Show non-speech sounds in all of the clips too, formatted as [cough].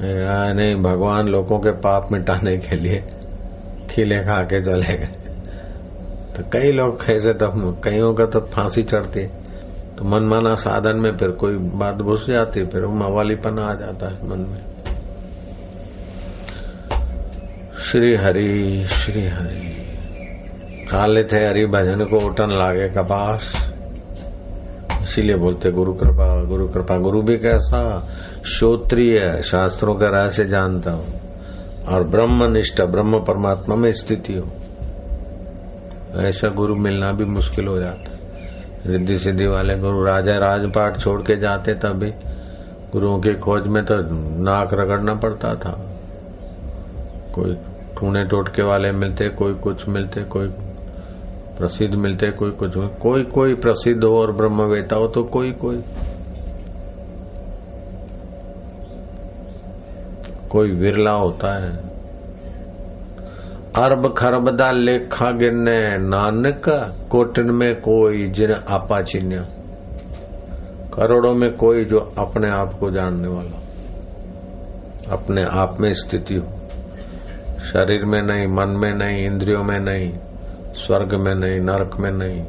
नहीं, भगवान लोगों के पाप मिटाने के लिए खिले खा के चले गए। तो कई लोग ऐसे तो कईयों का तो फांसी चढ़ती। तो मनमाना साधन में फिर कोई बात घुस जाती, फिर मवालीपन आ जाता है मन में। श्री हरि श्री हरि। काले थे हरि भजन को उठन लागे कपास। इसीलिए बोलते गुरु कृपा गुरु कृपा। गुरु भी कैसा? श्रोत्रिय शास्त्रों का रहस्य जानता हूँ। और ब्रह्मनिष्ठ, ब्रह्म परमात्मा में स्थिति हो। ऐसा गुरु मिलना भी मुश्किल हो जाता रिद्धि सिद्धि वाले गुरु राजा राजपाट छोड़ के जाते तब भी गुरुओं की खोज में तो नाक रगड़ना पड़ता था। कोई टूने टोटके वाले मिलते, कोई कुछ मिलते, कोई प्रसिद्ध मिलते कोई कुछ कोई कोई प्रसिद्ध हो और ब्रह्मवेता हो तो कोई कोई। कोई विरला होता है। अरब खरब दा लेखा गिरने, नानक कोटन में कोई जिन आपा चिन्या करोड़ों में कोई जो अपने आप को जानने वाला अपने आप में स्थिति हो। शरीर में नहीं, मन में नहीं, इंद्रियों में नहीं। स्वर्ग में नहीं, नरक में नहीं,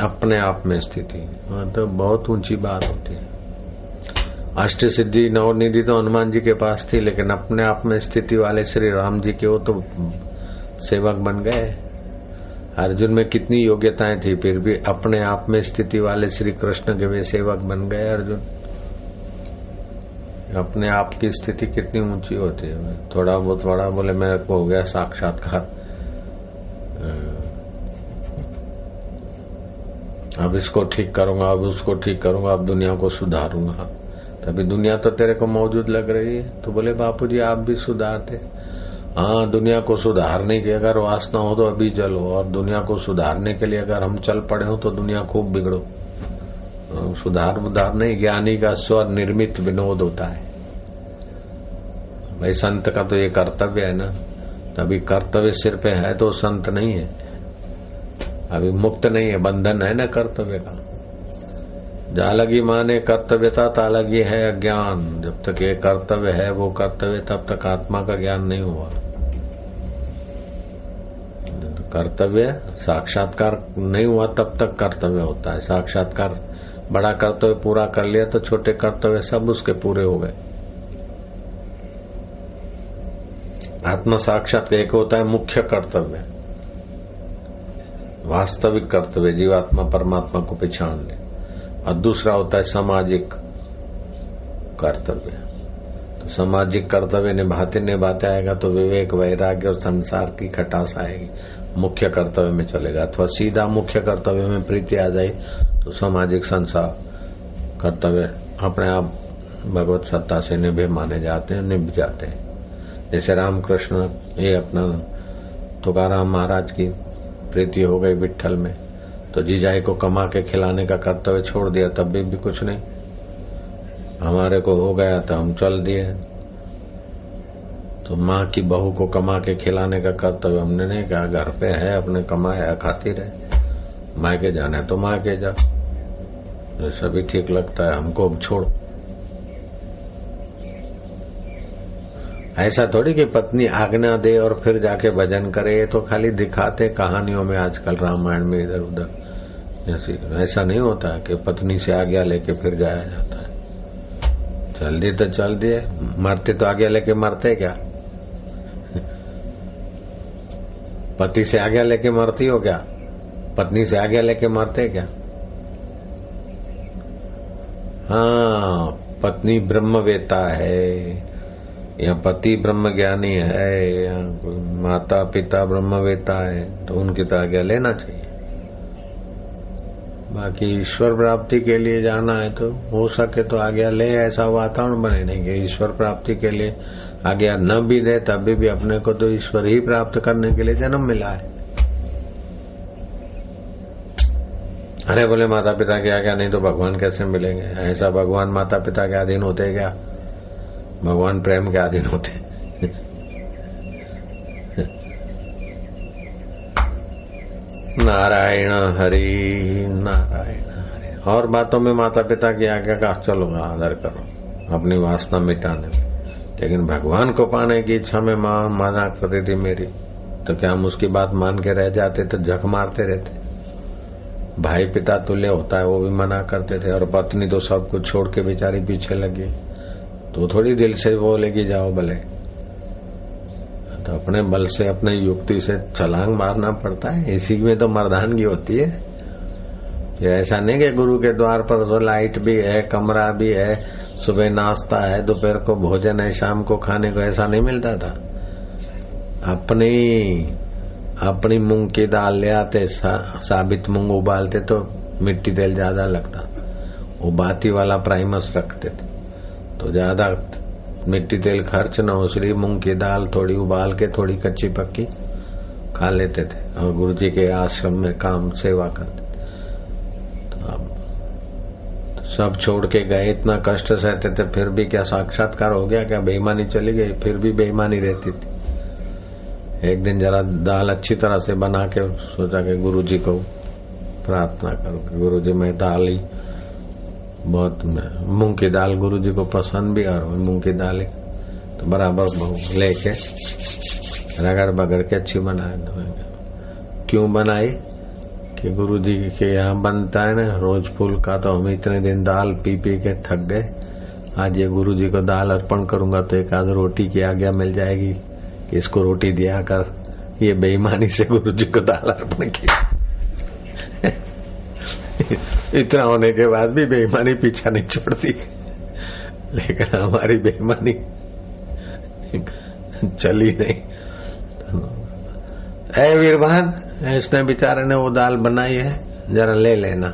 अपने आप में स्थिति। हाँ तो बहुत ऊँची बात होती है। अष्ट सिद्धि नवनिधि तो हनुमान जी के पास थी, लेकिन अपने आप में स्थिति वाले श्री राम जी के वो तो सेवक बन गए। अर्जुन में कितनी योग्यताएँ थी, फिर भी अपने आप में स्थिति वाले श्री कृष्ण के वे सेवक बन गए अर्जुन। अपने आप की स्थिति कितनी ऊँची होती है। थोड़ा बहुत बड़ा बोले, मेरे को हो गया साक्षात्कार। अब इसको ठीक करूँगा, अब उसको ठीक करूँगा, अब दुनिया को सुधारूँगा। तभी दुनिया तो तेरे को मौजूद लग रही है। तो बोले, बापू जी, आप भी सुधारते। हाँ दुनिया को सुधारने की अगर वासना हो तो अभी चलो, और दुनिया को सुधारने के लिए अगर हम चल पड़े हो तो दुनिया खूब बिगड़ो। सुधार उधार नहीं, ज्ञानी का स्वर निर्मित विनोद होता है। भाई, संत का तो ये कर्तव्य है ना। अभी कर्तव्य सिर पे है तो संत नहीं है। अभी मुक्त नहीं है, बंधन है ना कर्तव्य का। जालगी माने कर्तव्यता, तालगी है अज्ञान। जब तक ये कर्तव्य है, वो कर्तव्य, तब तक आत्मा का ज्ञान नहीं हुआ। कर्तव्य, साक्षात्कार नहीं हुआ, तब तक कर्तव्य होता है। साक्षात्कार बड़ा कर्तव्य, पूरा कर लिया तो छोटे कर्तव्य सब उसके पूरे हो गए। आत्मा साक्षात एक होता है मुख्य कर्तव्य। वास्तविक कर्तव्य जीवात्मा परमात्मा को पहचान ले और दूसरा होता है सामाजिक कर्तव्य। तो सामाजिक कर्तव्य निभाते निभाते आएगा तो विवेक, वैराग्य और संसार की खटास आएगी। मुख्य कर्तव्य में चलेगा। अथवा सीधा मुख्य कर्तव्य में प्रीति आ जाए तो सामाजिक संसार कर्तव्य अपने आप भगवत सत्ता से निभे, माने जाते हैं, निभ जाते हैं। जैसे रामकृष्ण, ये अपना तुकाराम महाराज की प्रीति हो गई विठल में तो जीजाई को कमा के खिलाने का कर्तव्य छोड़ दिया तब भी, भी कुछ नहीं। हमारे को हो गया तो हम चल दिए। तो माँ की बहू को कमा के खिलाने का कर्तव्य हमने नहीं कहा घर पे है अपने कमाया खाती रहे माँ के जाने तो माँ के जा। सभी ठीक लगता है हमको छोड़। ऐसा थोड़ी कि पत्नी आज्ञा दे और फिर जाके भजन करे, ये तो खाली दिखाते कहानियों में आजकल रामायण में इधर उधर। जैसे ऐसा नहीं होता कि पत्नी से आज्ञा लेके फिर जाया जाता है। चल दिए तो चल दिए मरते तो आज्ञा लेके मरते क्या? पति से आज्ञा लेके मरती हो क्या? पत्नी से आज्ञा लेके मरते क्या? हाँ पत्नी ब्रह्मवेता है। या पति ब्रह्म ज्ञानी है या माता पिता ब्रह्मवेता है तो उनकी तो आज्ञा लेना चाहिए। बाकी ईश्वर प्राप्ति के लिए जाना है तो हो सके तो आज्ञा ले, ऐसा वातावरण बने नहीं कि ईश्वर प्राप्ति के लिए आज्ञा न भी दे, तभी भी अपने को तो ईश्वर ही प्राप्त करने के लिए जन्म मिला है। अरे बोले माता पिता की आज्ञा नहीं तो भगवान कैसे मिलेंगे? ऐसा भगवान माता पिता के अधीन होते क्या? भगवान प्रेम के अधीन होते। नारायण हरि नारायण हरि। और बातों में माता पिता की आज्ञा का चलो, आदर करो, अपनी वासना मिटाने में। लेकिन भगवान को पाने की इच्छा में माँ, माना करती थी मेरी तो क्या हम उसकी बात मान के रह जाते तो झक मारते रहते? भाई पिता तुल्य होता है, वो भी मना करते थे, और पत्नी तो सब कुछ छोड़ के बेचारी पीछे लगी। तो थोड़ी दिल से बोलेगी जाओ भले। तो अपने बल से अपने युक्ति से छलांग मारना पड़ता है। इसी में तो मर्दानगी होती है। फिर ऐसा नहीं कि गुरु के द्वार पर तो लाइट भी है कमरा भी है सुबह नाश्ता है दोपहर को भोजन है शाम को खाने को ऐसा नहीं मिलता था। अपनी अपनी मूंग की दाल ले आते सा, साबित मूंग उबालते तो मिट्टी तेल ज़्यादा लगता। वो बाती वाला प्राइमस रखते थे। तो ज़्यादा मिट्टी तेल खर्च न हो, इसलिए मूंग की दाल थोड़ी उबाल के, थोड़ी कच्ची पक्की खा लेते थे और गुरु जी के आश्रम में काम, सेवा करते तो अब सब छोड़ के गए, इतना कष्ट सहते थे, फिर भी क्या साक्षात्कार हो गया? क्या बेईमानी चली गई? फिर भी बेईमानी रहती थी। एक दिन जरा दाल अच्छी तरह से बना के, सोचा कि गुरु जी को प्रार्थना करो कि गुरु जी, मैं दाल ही बहुत मूंग की दाल गुरु जी को पसंद भी और मूंग की दाल तो बराबर लेके रगड़ बगड़ के अच्छी बना क्यों बनाई? कि गुरु जी के यहाँ बनता है ना, रोज फूल का तो हम इतने दिन दाल पी पी के थक गए। आज ये गुरु जी को दाल अर्पण करूँगा तो एक आध रोटी की आज्ञा मिल जाएगी कि इसको रोटी दिया कर। ये बेईमानी से गुरु जी को दाल अर्पण किया इतना होने के बाद भी बेईमानी पीछा नहीं छोड़ती। लेकिन हमारी बेईमानी चली नहीं। ए वीरभान इसने बेचारे ने वो दाल बनाई है, जरा ले लेना।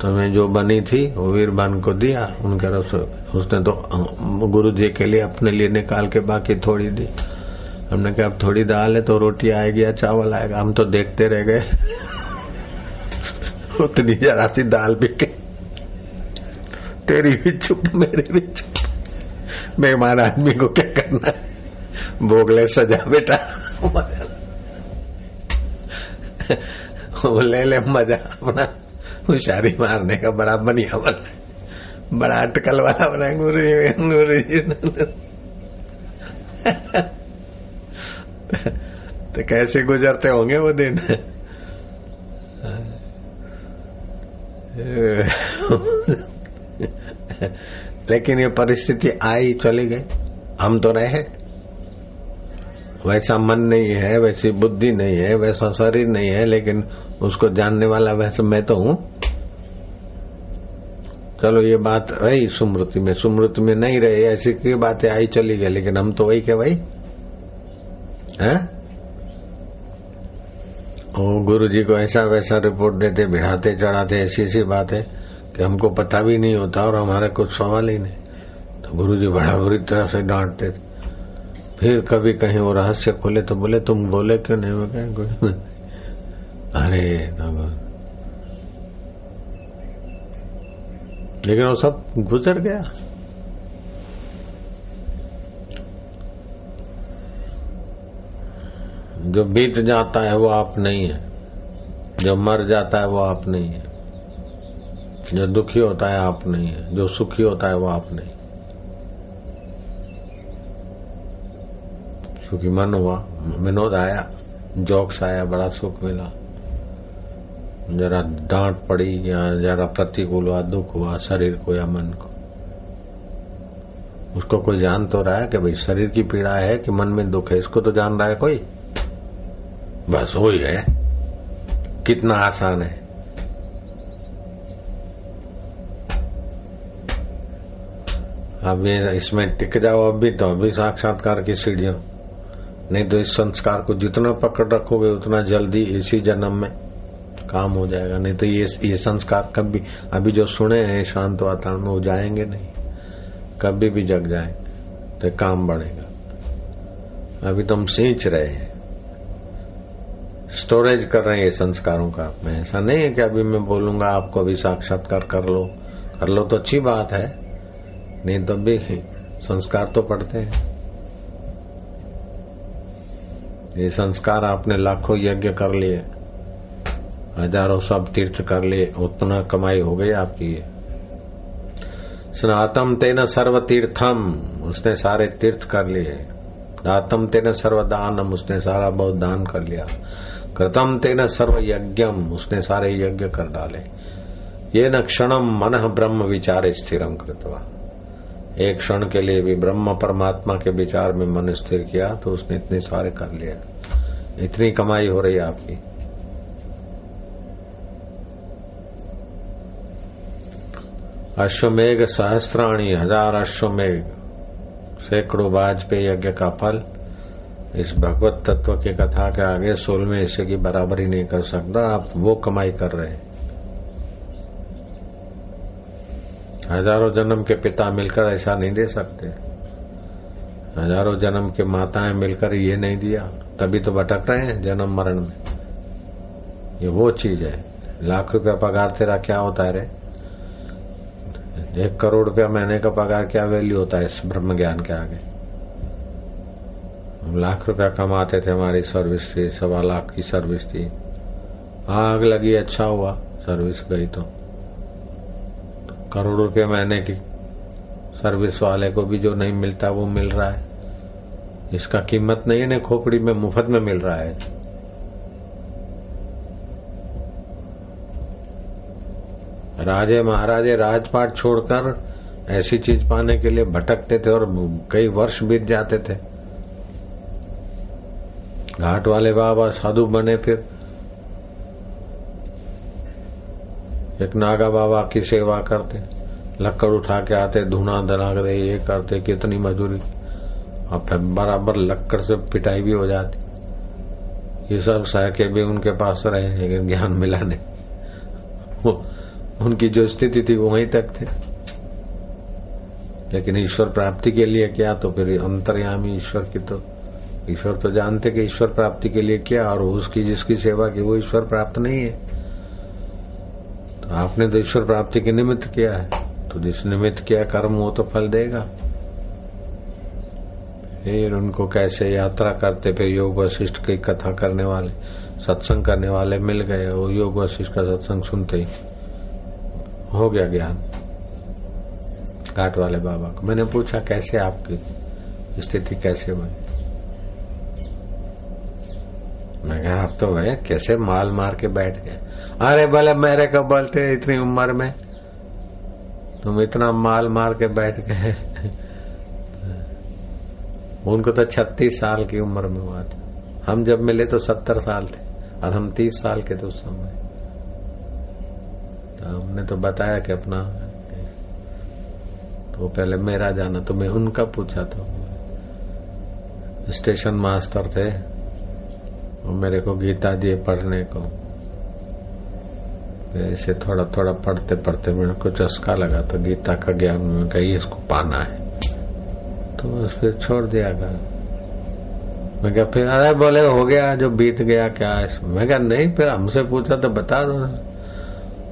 तो मैं जो बनी थी, वो वीरबान को दिया। उनके रसोई उसने तो गुरु जी के लिए अपने लिए निकाल के बाकी थोड़ी दी। हमने कहा, अब थोड़ी दाल है तो रोटी आएगी या चावल आएगा? हम तो देखते रह गए। उतनी जरा सी दाल बिके तेरी भी चुप, मेरी भी चुप। मेहमान आदमी को क्या करना है? भोगले सजा बेटा। वो ले ले मज़ा अपना। होशियारी मारने का बड़ा बढ़िया बना बड़ा अटकल वाला बना गुरु जी गुरु जी। तो कैसे गुजरते होंगे वो दिन? [laughs] लेकिन ये परिस्थिति आई चली गई। हम तो रहे। वैसा मन नहीं है, वैसी बुद्धि नहीं है, वैसा शरीर नहीं है, लेकिन उसको जानने वाला वैसे मैं तो हूँ। चलो, ये बात रही सुमृति में। सुमृति में नहीं रही, ऐसी की बातें आई चली गई, लेकिन हम तो वही के वही। है? गुरु जी को ऐसा वैसा रिपोर्ट देते भिड़ाते चढ़ाते, ऐसी ऐसी बात है कि हमको पता भी नहीं होता और हमारे कुछ सवाल ही नहीं। तो गुरु जी बड़ा बुरी तरह से डांटते थे। फिर कभी कहीं वो रहस्य खोले तो बोले, तुम बोले क्यों नहीं? वो कहें अरे लेकिन वो सब गुजर गया। जो बीत जाता है वो आप नहीं है। जो मर जाता है वो आप नहीं है। जो दुखी होता है आप नहीं है। जो सुखी होता है वो आप नहीं। सुखी मन हुआ, विनोद आया, जोक्स आया, बड़ा सुख मिला। जरा डांट पड़ी या जरा प्रतिकूल हुआ, दुख हुआ, शरीर को या मन को। उसको कोई जान तो रहा है कि भाई शरीर की पीड़ा है कि मन में दुख है? इसको तो जान रहा है कोई? बस वही है कितना आसान है। अब ये इसमें टिक जाओ अभी तो अभी साक्षात्कार की सीढ़ियों। नहीं तो इस संस्कार को जितना पकड़ रखोगे, उतना जल्दी इसी जन्म में काम हो जाएगा। नहीं तो ये ये संस्कार कभी, अभी जो सुने हैं, शांत वातावरण में वो जाएँगे नहीं। कभी भी जग जाए तो काम बढ़ेगा। अभी तो हम सींच रहे हैं। स्टोरेज कर रहे हैं ये संस्कारों का। मैं ऐसा नहीं है कि अभी मैं बोलूँगा, आपको अभी साक्षात्कार कर लो। कर लो तो अच्छी बात है, नहीं तो भी संस्कार तो पढ़ते हैं। ये संस्कार आपने लाखों यज्ञ कर लिए, हज़ारों सब तीर्थ कर लिए, उतना कमाई हो गई आपकी स्नातम तेन सर्व तीर्थम उसने सारे तीर्थ कर लिए। दातम तेन सर्व दानम उसने सारा बहुत दान कर लिया। कृतम तेन सर्व यज्ञम उसने सारे यज्ञ कर डाले। ये न क्षणम मन ब्रह्म विचार स्थिरम कृतवा। एक क्षण के लिए भी ब्रह्म परमात्मा के विचार में मन स्थिर किया तो उसने इतने सारे कर लिया इतनी कमाई हो रही आपकी। अश्वमेघ सहस्त्राणी हज़ार अश्वमेघ सैकड़ों वाजपेयी यज्ञ का फल इस भगवत तत्व की कथा के आगे सोल में हिस्से की बराबरी नहीं कर सकता, आप वो कमाई कर रहे हैं। हज़ारों जन्म के पिता मिलकर ऐसा नहीं दे सकते। हज़ारों जन्म के माताएँ मिलकर ये नहीं दिया। तभी तो भटक रहे हैं जन्म मरण में। ये वो चीज़ है। लाख रुपया पगार तेरा क्या होता है रे? एक करोड़ रुपया महीने का पगार क्या वैल्यू होता है इस ब्रह्म ज्ञान के आगे? लाख रुपया कमाते थे हमारी सर्विस थी सवा लाख की सर्विस थी। आग लगी अच्छा हुआ सर्विस गई तो, करोड़ रुपये महीने की सर्विस वाले को भी जो नहीं मिलता वो मिल रहा है। इसका कीमत नहीं है खोपड़ी में मुफ़्त में मिल रहा है। राजे महाराजे राजपाट छोड़कर ऐसी चीज़ पाने के लिए भटकते थे और कई वर्ष बीत जाते थे। घाट वाले बाबा साधु बने फिर एक नागा बाबा की सेवा करते, लक्कड़ उठा के आते, धुना दला दे ये करते, कितनी मजूरी। और फिर बराबर लक्कड़ से पिटाई भी हो जाती। ये सब सह के भी उनके पास रहे, लेकिन ज्ञान मिला नहीं। उनकी जो स्थिति थी, वो वहीं तक थे। लेकिन ईश्वर प्राप्ति के लिए क्या तो फिर अंतर्यामी ईश्वर की तो ईश्वर तो जानते कि ईश्वर प्राप्ति के लिए क्या और उसकी जिसकी सेवा की, वो ईश्वर प्राप्त नहीं है। तो आपने तो ईश्वर प्राप्ति के निमित्त किया है। तो जिस निमित्त किया कर्म, वो तो फल देगा। फिर उनको कैसे यात्रा करते, फिर योग वशिष्ठ की कथा करने वाले, सत्संग करने वाले मिल गए, वो योग वशिष्ठ का सत्संग सुनते ही हो गया ज्ञान। घाट वाले बाबा को। मैंने पूछा, कैसे आपकी स्थिति कैसे बनी? मैं कहा, आप तो भैया कैसे माल मार के बैठ गए? अरे भले, मेरे को बोलते इतनी उम्र में। तुम इतना माल मार के बैठ गए। [laughs] उनको तो छत्तीस साल की उम्र में हुआ था। हम जब मिले तो सत्तर साल थे, और हम तीस साल के थे उस समय। तो हमने तो बताया कि अपना तो पहले मेरा जाना तो मैं उनका पूछा था स्टेशन मास्टर थे मेरे को गीता दिए पढ़ने को। ऐसे थोड़ा थोड़ा पढ़ते पढ़ते मेरे को चस्का लगा तो गीता का ज्ञान में कही इसको पाना है। तो फिर छोड़ दिया घर मैं क्या फिर, अरे बोले, हो गया, जो बीत गया, क्या मैं क्या, नहीं, फिर हमसे पूछा तो बता दो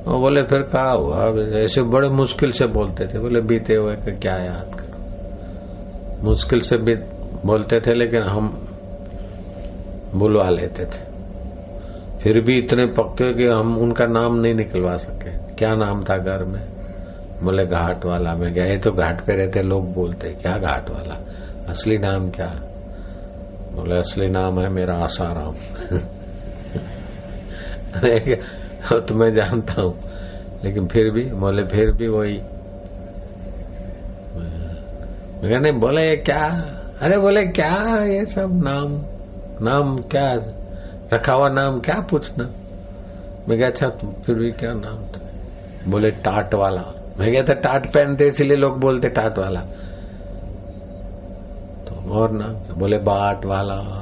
वो बोले, फिर कहा हुआ ऐसे बड़े मुश्किल से बोलते थे। बोले, बीते हुए क्या याद करो? मुश्किल से भी बोलते थे, लेकिन हम बुलवा लेते थे। फिर भी इतने पक्के कि हम उनका नाम नहीं निकलवा सके। क्या नाम था घर में? बोले घाट वाला मैं गए तो घाट पे रहते लोग बोलते क्या घाट वाला असली नाम क्या? बोले, असली नाम है मेरा आसाराम। [laughs] तो मैं जानता हूँ। लेकिन फिर भी, बोले, फिर भी वही। नहीं, बोले क्या? अरे, बोले, क्या ये सब नाम? नाम क्या रखा हुआ नाम क्या पूछना? मैं क्या अच्छा फिर भी क्या नाम था? बोले, टाट वाला। मैं क्या था टाट पहनते इसलिए लोग बोलते टाट वाला। तो और नाम बोले, बाट वाला।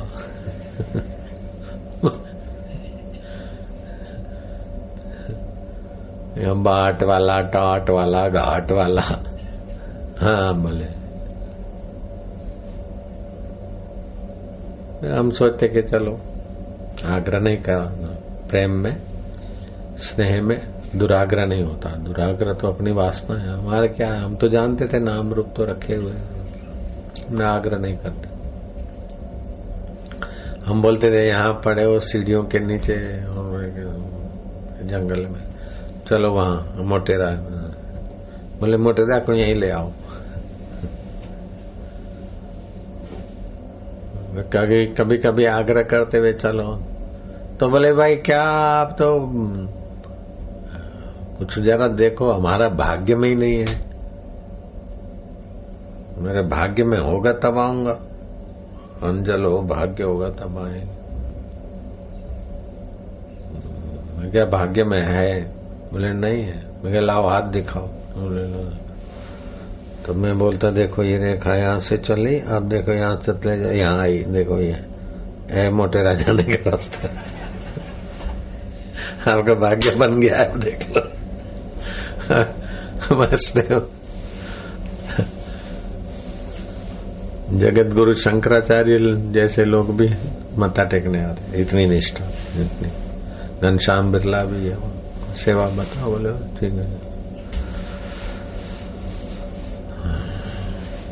बाट वाला, टाट वाला, घाट वाला। हाँ बोले। हम सोचते कि चलो, आग्रह नहीं करना। प्रेम में, स्नेह में दुराग्रह नहीं होता। दुराग्रह तो अपनी वासना है। हमारे क्या है? हम तो जानते थे नाम रूप तो रखे हुए हमने आग्रह नहीं करते। हम बोलते थे, यहाँ पड़े हो सीढ़ियों के नीचे जंगल में। चलो वहाँ, मोटेरा। बोले, मोटेरा को यहीं ले आओ। कभी कभी कभी आग्रह करते हुए चलो। तो बोले, भाई, क्या आप तो कुछ जरा देखो, हमारा भाग्य में ही नहीं है। मेरे भाग्य में होगा तब आऊँगा। अंजल हो भाग्य होगा तब आएँगे। क्या भाग्य में है। बोले, नहीं है। मैं लाओ हाथ दिखाओ। बोले तो मैं बोलता, देखो, ये रेखा यहाँ से चली अब देखो यहाँ से चले जाए यहाँ आई, देखो ये। ए, मोटे राजा ने का रास्ता आपका भाग्य बन गया है, देख लो। बस देखो जगत गुरु शंकराचार्य जैसे लोग भी मत्था टेकने आते इतनी निष्ठा, इतनी। घनश्याम बिरला भी है, सेवा बताओ, बोले, ठीक है।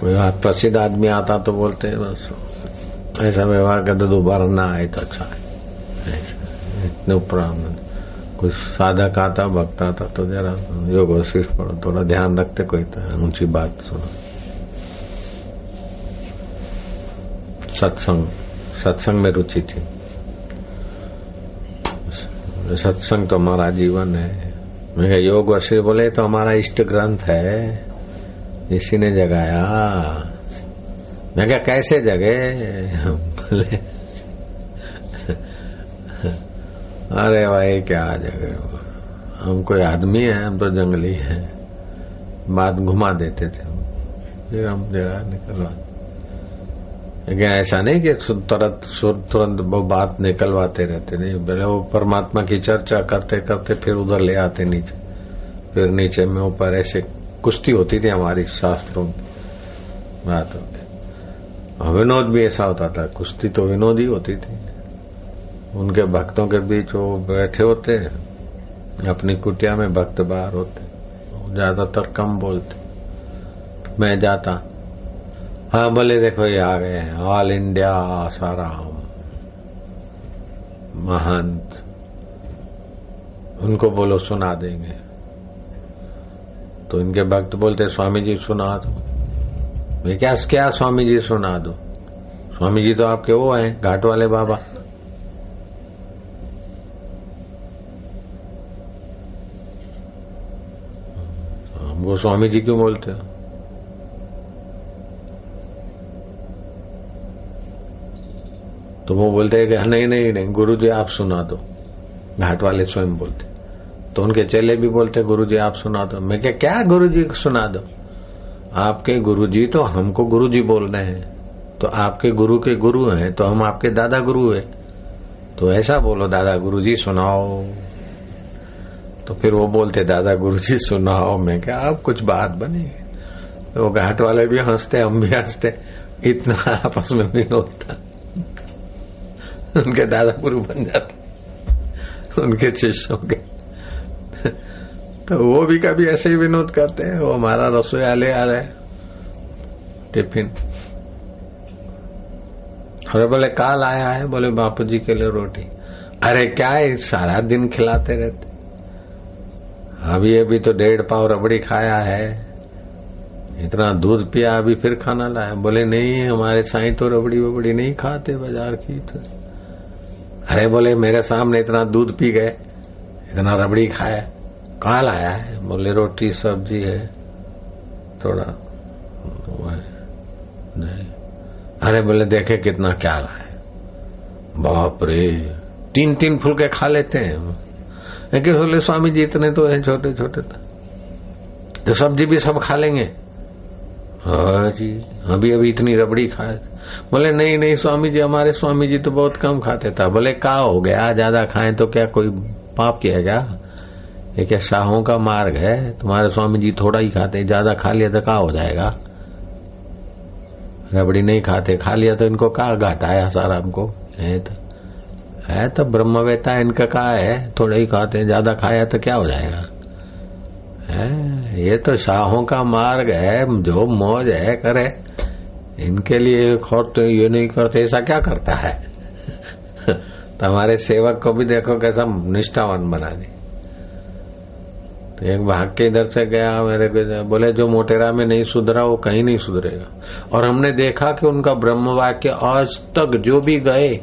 प्रसिद्ध आदमी आता तो बोलते हैं, बस। ऐसा व्यवहार करते दोबारा ना आए तो अच्छा है। इतने ऊपर कुछ साधक आता, भक्त आता तो जरा योग वशिष्ठ पढ़ो थोड़ा ध्यान रखते कोई तो ऊँची बात सुनो। सत्संग सत्संग में रुचि थी। सत्संग तो हमारा जीवन है। योग वशिष्ठ बोले तो हमारा इष्ट ग्रंथ है। इसी ने जगाया। मैं क्या कैसे जगे? बोले, अरे भाई, क्या जगे हम कोई आदमी है, हम तो जंगली है। बात घुमा देते थे फिर हम जगह निकलवा लेकिन ऐसा नहीं कि तुरंत तुरंत वो बात निकलवाते रहते? नहीं पहले वो परमात्मा की चर्चा करते करते फिर उधर ले आते नीचे। फिर नीचे में ऊपर ऐसे कुश्ती होती थी हमारी शास्त्रों की बात होती विनोद भी ऐसा होता था, कुश्ती तो विनोद ही होती थी। उनके भक्तों के बीच वो बैठे होते अपनी कुटिया में भक्त बाहर होते ज़्यादातर कम बोलते मैं जाता हाँ भले देखो ये आ गए हैं ऑल इंडिया आसाराम महंत। उनको बोलो, सुना देंगे। तो इनके भक्त बोलते स्वामी जी सुना दो। मैं क्या क्या स्वामी जी सुना दो? स्वामी जी तो आपके वो हैं, घाट वाले बाबा। वो स्वामी जी क्यों बोलते हो? तो वो बोलते हैं कि, नहीं नहीं नहीं गुरु जी आप सुना दो। घाट वाले स्वयं बोलते। तो उनके चेले भी बोलते गुरु जी आप सुना दो। मैं क्या क्या गुरु जी सुना दो? आपके गुरु जी तो हमको गुरु जी बोल रहे हैं। तो आपके गुरु के गुरु हैं तो हम आपके दादा गुरु है। तो ऐसा बोलो, दादा गुरु जी सुनाओ। तो फिर वो बोलते, दादा गुरु जी सुनाओ। मैं क्या अब कुछ बात बनी? तो वो घाट वाले भी हँसते, हम भी हँसते। इतना आपस में भी होता। उनके दादा गुरु बन जाते। उनके शिष्यों के। [laughs] तो वो भी कभी ऐसे ही विनोद करते हैं, वो हमारा रसोई ले आ रहे टिफ़िन। अरे बोले, काल आया है? बोले बापू जी के लिए रोटी। अरे क्या है, सारा दिन खिलाते रहते। अभी अभी तो डेढ़ पाव रबड़ी खाया है। इतना दूध पिया, अभी फिर खाना लाया। बोले, नहीं, हमारे साई तो रबड़ी वबड़ी नहीं खाते बाज़ार की तो। अरे बोले, मेरे सामने इतना दूध पी गए। इतना रबड़ी खाया कहा लाया है? बोले रोटी सब्ज़ी है। थोड़ा नहीं। अरे बोले देखे कितना क्या लाए बाप रे तीन तीन फुलके खा लेते हैं। लेकिन बोले स्वामी जी इतने तो हैं छोटे छोटे तो, तो सब्ज़ी भी सब खा लेंगे। हाँ जी अभी अभी इतनी रबड़ी खाए। बोले नहीं नहीं स्वामी जी हमारे स्वामी जी तो बहुत कम खाते था। बोले का हो गया ज़्यादा खाएँ तो क्या कोई पाप किया क्या ये क्या शाहों का मार्ग है? तुम्हारे स्वामी जी थोड़ा ही खाते ज़्यादा खा लिया तो कहा हो जाएगा? रबड़ी नहीं खाते, खा लिया तो इनको कहा घाटा आया सारा हमको? है तो है तो ब्रह्मवेता इनका कहा है? थोड़ा ही खाते ज़्यादा खाया तो क्या हो जाएगा? है, ये तो शाहों का मार्ग है, जो मौज है, करे। इनके लिए खोर तो ये नहीं करते, ऐसा क्या करता है? [laughs] तो हमारे सेवक को भी देखो कैसा निष्ठावान बना दे तो एक भाग के इधर से गया, मेरे को बोले, जो मोटेरा में नहीं सुधरा, वो कहीं नहीं सुधरेगा। और हमने देखा कि उनका ब्रह्म वाक्य आज तक जो भी गए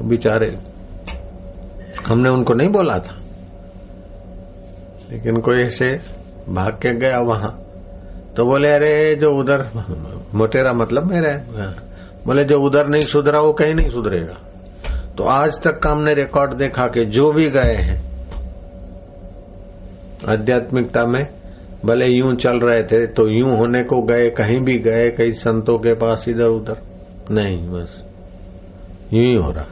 बेचारे, हमने उनको नहीं बोला था। लेकिन कोई ऐसे भाग के गया वहाँ तो बोले, अरे, जो उधर, मोटेरा मतलब मेरे बोले, जो उधर नहीं सुधरा, वो कहीं नहीं सुधरेगा। तो आज तक का हमने रिकॉर्ड देखा कि जो भी गए हैं, आध्यात्मिकता में, भले यूँ चल रहे थे तो यूँ होने को गए, कहीं भी गए, कई संतों के पास इधर उधर नहीं, बस, यूँ ही हो रहा